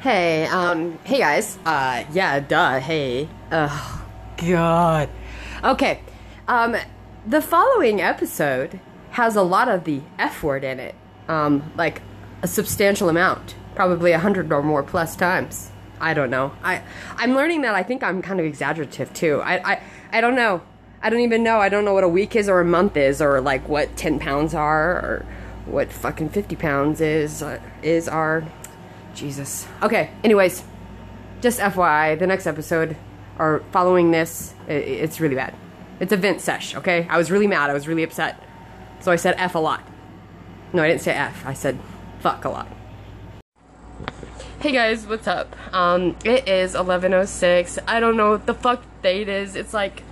Hey, um, hey guys. Uh, yeah, duh, hey. Oh, God. Okay, um, the following episode has a lot of the F word in it. Um, like a substantial amount. Probably a hundred or more plus times. I don't know. I, I'm learning that I think I'm kind of exaggerative too. I, I, I don't know. I don't even know. I don't know what a week is or a month is or like what 10 pounds are or what fucking 50 pounds is, uh, is, are. Jesus. Okay, anyways, just FYI, the next episode, or following this, it's really bad. It's a vent sesh, okay? I was really mad, I was really upset. So I said F a lot. No, I didn't say F, I said fuck a lot. Hey guys, what's up? Um, it is 11.06. I don't know what the fuck date is. It's like,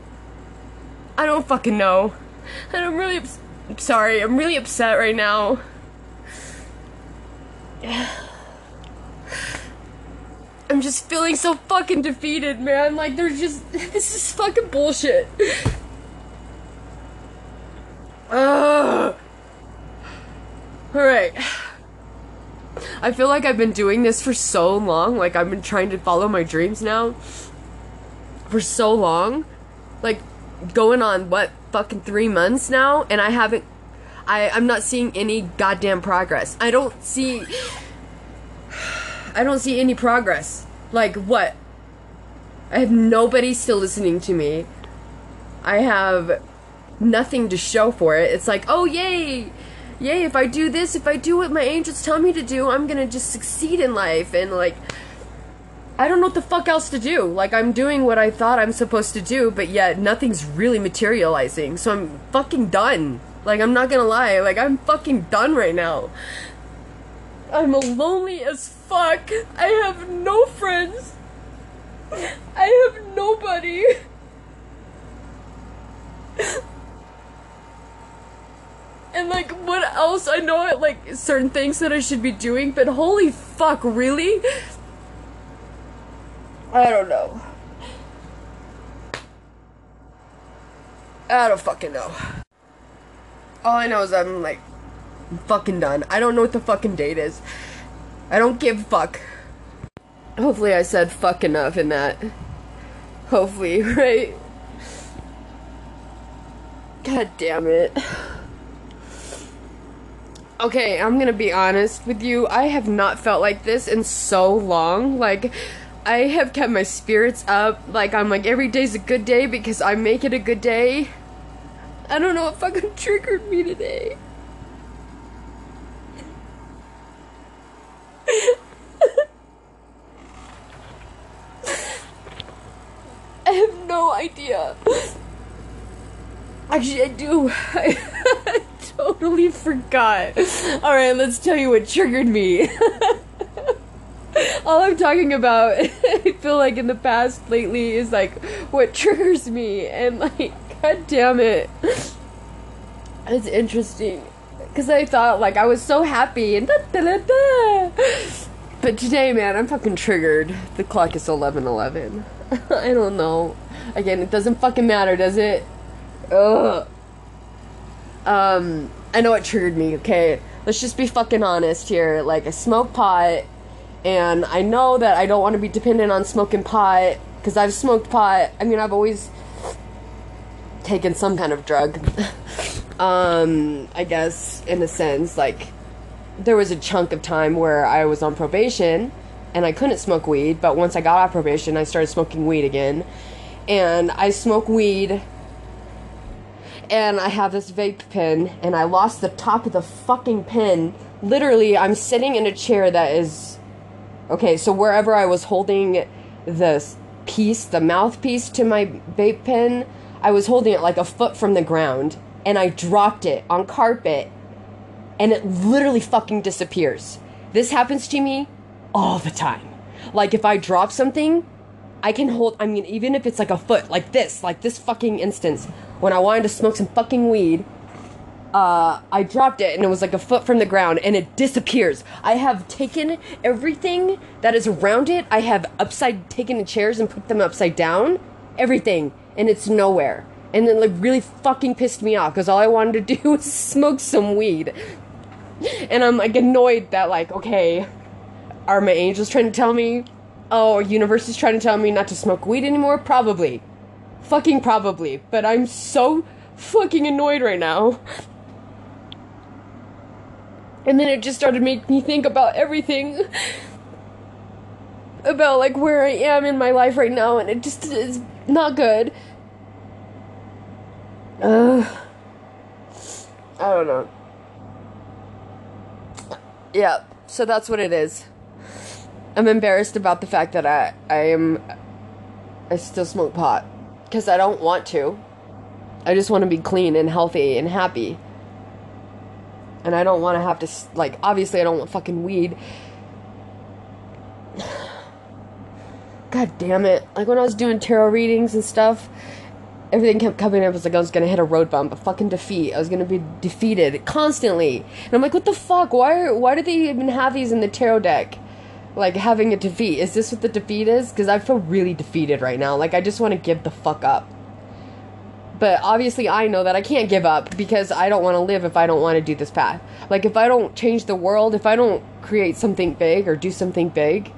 I don't fucking know. And I'm really, sorry, I'm really upset right now. I'm just feeling so fucking defeated, man. Like, there's just. This is fucking bullshit. Ugh. Alright. I feel like I've been doing this for so long. Like, I've been trying to follow my dreams now for so long. Like, going on, what, fucking three months now? And I haven't. I, I'm not seeing any goddamn progress. I don't see. I don't see any progress. Like, what? I have nobody still listening to me. I have nothing to show for it. It's like, oh, yay! Yay, if I do this, if I do what my angels tell me to do, I'm gonna just succeed in life. And, like, I don't know what the fuck else to do. Like, I'm doing what I thought I'm supposed to do, but yet nothing's really materializing. So I'm fucking done. Like, I'm not gonna lie. Like, I'm fucking done right now. I'm lonely as fuck. I have no friends. I have nobody. And like, what else? I know it like certain things that I should be doing, but holy fuck, really? I don't know. I don't fucking know. All I know is I'm like fucking done. I don't know what the fucking date is. I don't give fuck. Hopefully I said fuck enough in that. Hopefully, right? God damn it. Okay, I'm gonna be honest with you. I have not felt like this in so long. Like, I have kept my spirits up. Like, I'm like, every day's a good day because I make it a good day. I don't know what fucking triggered me today. I have no idea. Actually, I do. I totally forgot. Alright, let's tell you what triggered me. All I'm talking about, I feel like in the past lately, is like what triggers me. And like, god damn it. It's interesting. Because I thought, like, I was so happy and da, da, da, da. But today, man, I'm fucking triggered. The clock is 11:11. I don't know. Again, it doesn't fucking matter, does it? Ugh. Um, I know it triggered me. Okay, let's just be fucking honest here. Like, I smoke pot, and I know that I don't want to be dependent on smoking pot because I've smoked pot. I mean, I've always taken some kind of drug. um, I guess in a sense, like there was a chunk of time where I was on probation and I couldn't smoke weed, but once I got off probation, I started smoking weed again. And I smoke weed and I have this vape pen and I lost the top of the fucking pen. Literally, I'm sitting in a chair that is okay, so wherever I was holding the piece, the mouthpiece to my vape pen, I was holding it like a foot from the ground and I dropped it on carpet and it literally fucking disappears. This happens to me all the time. Like if I drop something, I can hold I mean even if it's like a foot, like this, like this fucking instance when I wanted to smoke some fucking weed, uh, I dropped it and it was like a foot from the ground and it disappears. I have taken everything that is around it. I have upside taken the chairs and put them upside down, everything, and it's nowhere. And then like really fucking pissed me off because all I wanted to do was smoke some weed. And I'm like annoyed that like okay, Are my angels trying to tell me? Oh, our universe is trying to tell me not to smoke weed anymore? Probably. Fucking probably. But I'm so fucking annoyed right now. And then it just started make me think about everything. About like where I am in my life right now and it just is not good. I don't know. Yeah, so that's what it is. I'm embarrassed about the fact that I I am I still smoke pot because I don't want to. I just want to be clean and healthy and happy. And I don't want to have to like obviously I don't want fucking weed. God damn it. Like when I was doing tarot readings and stuff, everything kept coming up. It was like I was gonna hit a road bump, a fucking defeat. I was gonna be defeated constantly. And I'm like, what the fuck? Why why do they even have these in the tarot deck? Like having a defeat. Is this what the defeat is? Because I feel really defeated right now. Like I just want to give the fuck up. But obviously, I know that I can't give up because I don't want to live if I don't want to do this path. Like, if I don't change the world, if I don't create something big or do something big,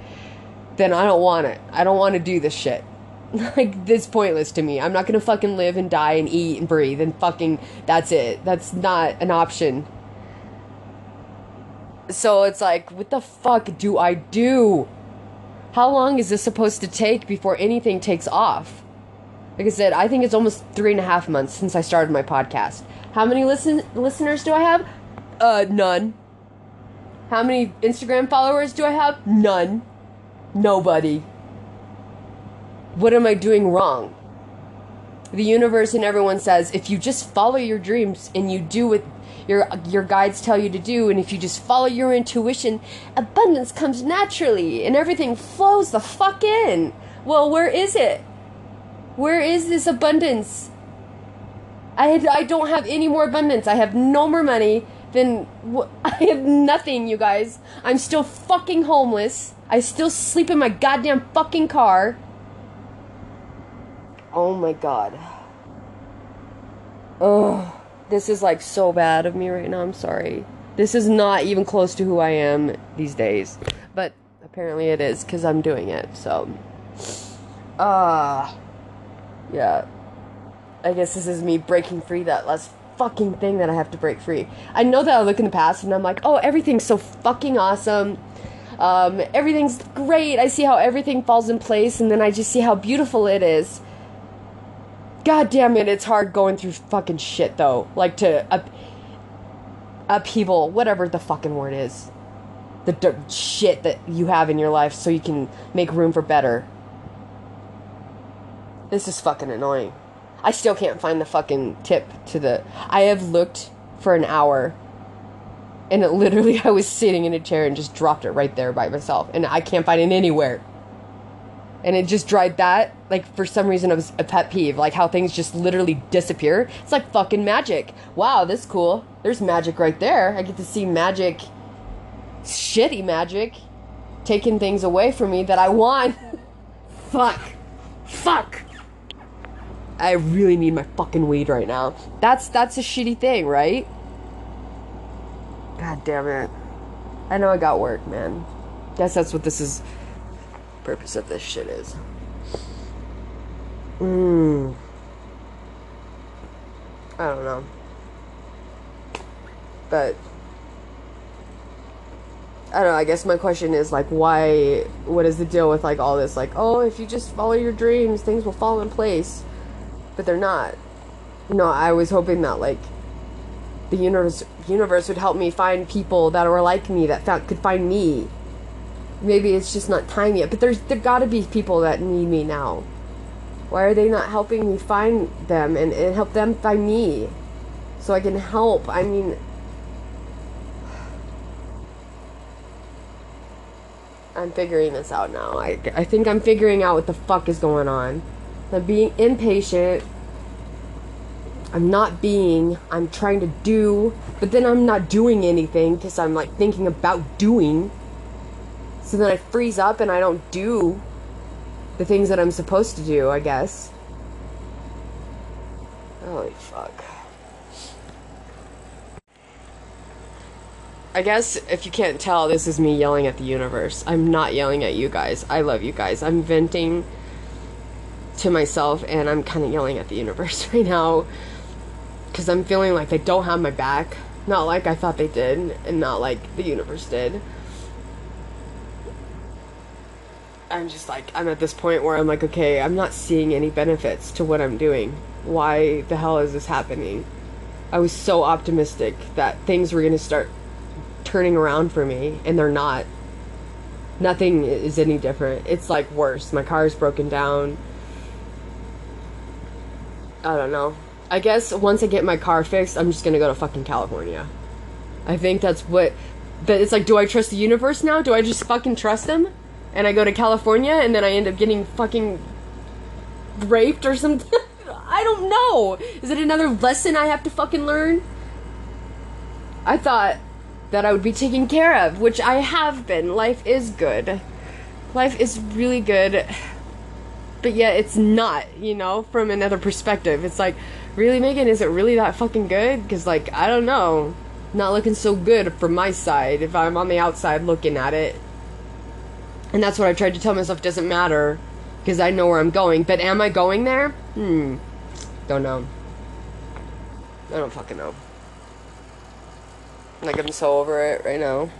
then I don't want it. I don't want to do this shit. Like, this pointless to me. I'm not gonna fucking live and die and eat and breathe and fucking. That's it. That's not an option. So it's like, what the fuck do I do? How long is this supposed to take before anything takes off? Like I said, I think it's almost three and a half months since I started my podcast. How many listen listeners do I have? Uh, none. How many Instagram followers do I have? None. Nobody. What am I doing wrong? The universe and everyone says if you just follow your dreams and you do what your your guides tell you to do and if you just follow your intuition, abundance comes naturally and everything flows the fuck in. Well, where is it? Where is this abundance? I had, I don't have any more abundance. I have no more money than I have nothing, you guys. I'm still fucking homeless. I still sleep in my goddamn fucking car. Oh my god. Ugh. This is like so bad of me right now. I'm sorry. This is not even close to who I am these days. But apparently it is because I'm doing it. So. Ah. Uh, yeah. I guess this is me breaking free that last fucking thing that I have to break free. I know that I look in the past and I'm like, oh, everything's so fucking awesome. Um, everything's great. I see how everything falls in place, and then I just see how beautiful it is. God damn it, it's hard going through fucking shit though. Like to up, upheaval, whatever the fucking word is. The d- shit that you have in your life so you can make room for better. This is fucking annoying. I still can't find the fucking tip to the. I have looked for an hour. And it literally, I was sitting in a chair and just dropped it right there by myself. And I can't find it anywhere. And it just dried that. Like, for some reason, it was a pet peeve. Like, how things just literally disappear. It's like fucking magic. Wow, this cool. There's magic right there. I get to see magic. Shitty magic. Taking things away from me that I want. Fuck. Fuck. I really need my fucking weed right now. That's that's a shitty thing, right? God damn it. I know I got work, man. Guess that's what this is purpose of this shit is. Mmm. I don't know. But I don't know, I guess my question is like why what is the deal with like all this like oh if you just follow your dreams things will fall in place but they're not. No, I was hoping that like the universe universe would help me find people that were like me that found, could find me. Maybe it's just not time yet, but there's there got to be people that need me now. Why are they not helping me find them and, and help them find me? So I can help. I mean, I'm figuring this out now. I, I think I'm figuring out what the fuck is going on. I'm being impatient. I'm not being, I'm trying to do, but then I'm not doing anything because I'm like thinking about doing. So then I freeze up and I don't do the things that I'm supposed to do, I guess. Holy fuck. I guess if you can't tell, this is me yelling at the universe. I'm not yelling at you guys. I love you guys. I'm venting to myself and I'm kind of yelling at the universe right now because I'm feeling like they don't have my back. Not like I thought they did, and not like the universe did. I'm just like, I'm at this point where I'm like, okay, I'm not seeing any benefits to what I'm doing. Why the hell is this happening? I was so optimistic that things were going to start turning around for me, and they're not. Nothing is any different. It's like worse. My car is broken down. I don't know. I guess once I get my car fixed, I'm just gonna go to fucking California. I think that's what. But it's like, do I trust the universe now? Do I just fucking trust them? And I go to California and then I end up getting fucking raped or something? I don't know. Is it another lesson I have to fucking learn? I thought that I would be taken care of, which I have been. Life is good. Life is really good. But yet it's not, you know, from another perspective. It's like, really, Megan, is it really that fucking good? Because, like, I don't know. Not looking so good from my side if I'm on the outside looking at it. And that's what I've tried to tell myself doesn't matter because I know where I'm going. But am I going there? Hmm. Don't know. I don't fucking know. Like, I'm so over it right now.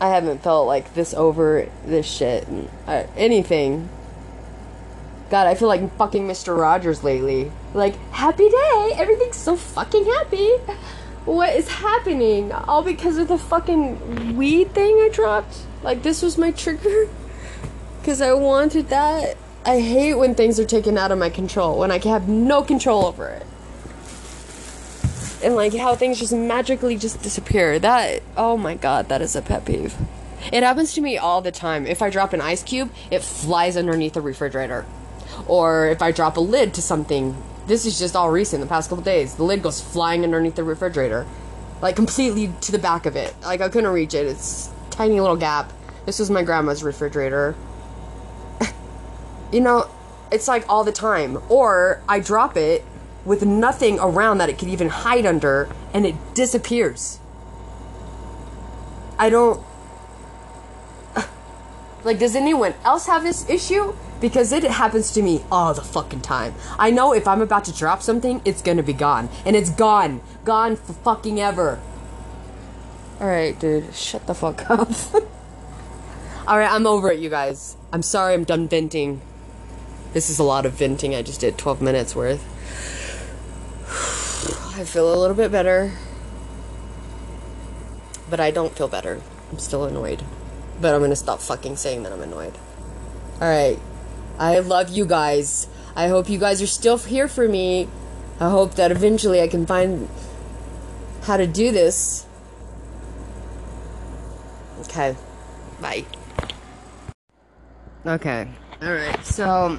I haven't felt like this over this shit. Uh, anything. God, I feel like fucking Mr. Rogers lately. Like, happy day! Everything's so fucking happy! What is happening? All because of the fucking weed thing I dropped? Like, this was my trigger? Because I wanted that. I hate when things are taken out of my control, when I have no control over it. And like how things just magically just disappear. That, oh my god, that is a pet peeve. It happens to me all the time. If I drop an ice cube, it flies underneath the refrigerator. Or if I drop a lid to something, this is just all recent, the past couple days, the lid goes flying underneath the refrigerator. Like completely to the back of it. Like I couldn't reach it. It's tiny little gap. This was my grandma's refrigerator. you know, it's like all the time. Or I drop it with nothing around that it could even hide under and it disappears. I don't. Like, does anyone else have this issue? Because it happens to me all the fucking time. I know if I'm about to drop something, it's gonna be gone. And it's gone. Gone for fucking ever. Alright, dude. Shut the fuck up. Alright, I'm over it, you guys. I'm sorry I'm done venting. This is a lot of venting. I just did 12 minutes worth. I feel a little bit better. But I don't feel better. I'm still annoyed. But I'm gonna stop fucking saying that I'm annoyed. Alright. I love you guys. I hope you guys are still here for me. I hope that eventually I can find how to do this. Okay. Bye. Okay. Alright, so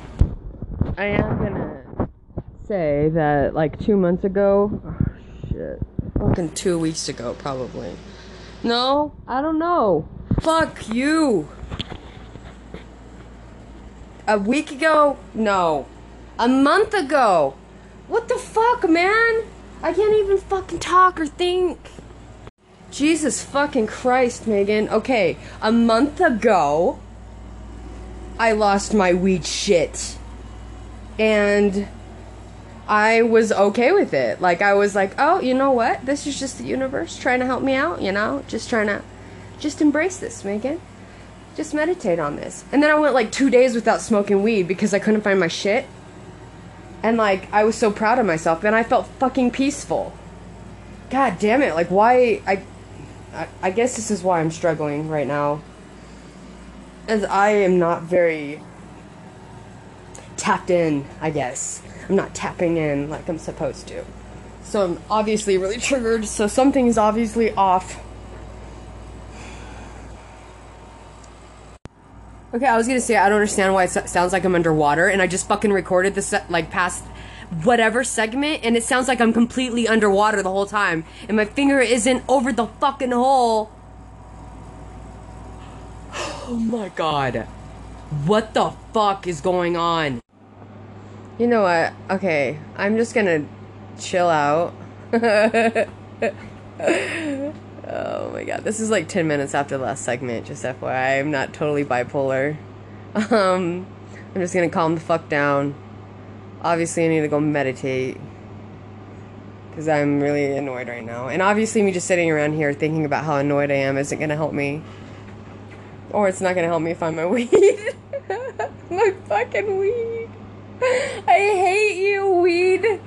I am gonna say that like two months ago. Oh, shit. Fucking two weeks ago, probably. No, I don't know. Fuck you. A week ago? No. A month ago? What the fuck, man? I can't even fucking talk or think. Jesus fucking Christ, Megan. Okay, a month ago, I lost my weed shit. And I was okay with it. Like, I was like, oh, you know what? This is just the universe trying to help me out, you know? Just trying to, just embrace this, Megan. Just meditate on this. And then I went like two days without smoking weed because I couldn't find my shit. And like, I was so proud of myself and I felt fucking peaceful. God damn it. Like, why? I, I, I guess this is why I'm struggling right now. As I am not very tapped in, I guess. I'm not tapping in like I'm supposed to. So I'm obviously really triggered, so something's obviously off. Okay, I was gonna say I don't understand why it sounds like I'm underwater, and I just fucking recorded this like past whatever segment, and it sounds like I'm completely underwater the whole time, and my finger isn't over the fucking hole. Oh my god. What the fuck is going on? You know what? Okay, I'm just gonna chill out. oh my god, this is like 10 minutes after the last segment, just FYI. I'm not totally bipolar. Um, I'm just gonna calm the fuck down. Obviously, I need to go meditate. Because I'm really annoyed right now. And obviously, me just sitting around here thinking about how annoyed I am isn't gonna help me. Or it's not gonna help me find my weed. my fucking weed. I hate you, weed.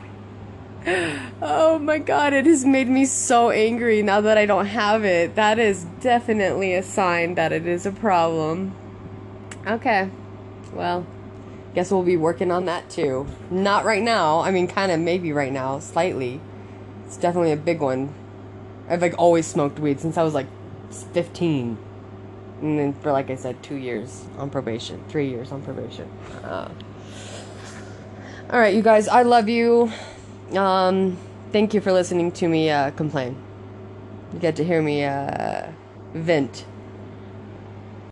Oh my god, it has made me so angry now that I don't have it. That is definitely a sign that it is a problem. Okay. Well, guess we'll be working on that too. Not right now. I mean, kind of maybe right now, slightly. It's definitely a big one. I've like always smoked weed since I was like 15. And then for, like I said, two years on probation, three years on probation. Uh, all right, you guys, I love you. Um, thank you for listening to me uh, complain. You get to hear me uh, vent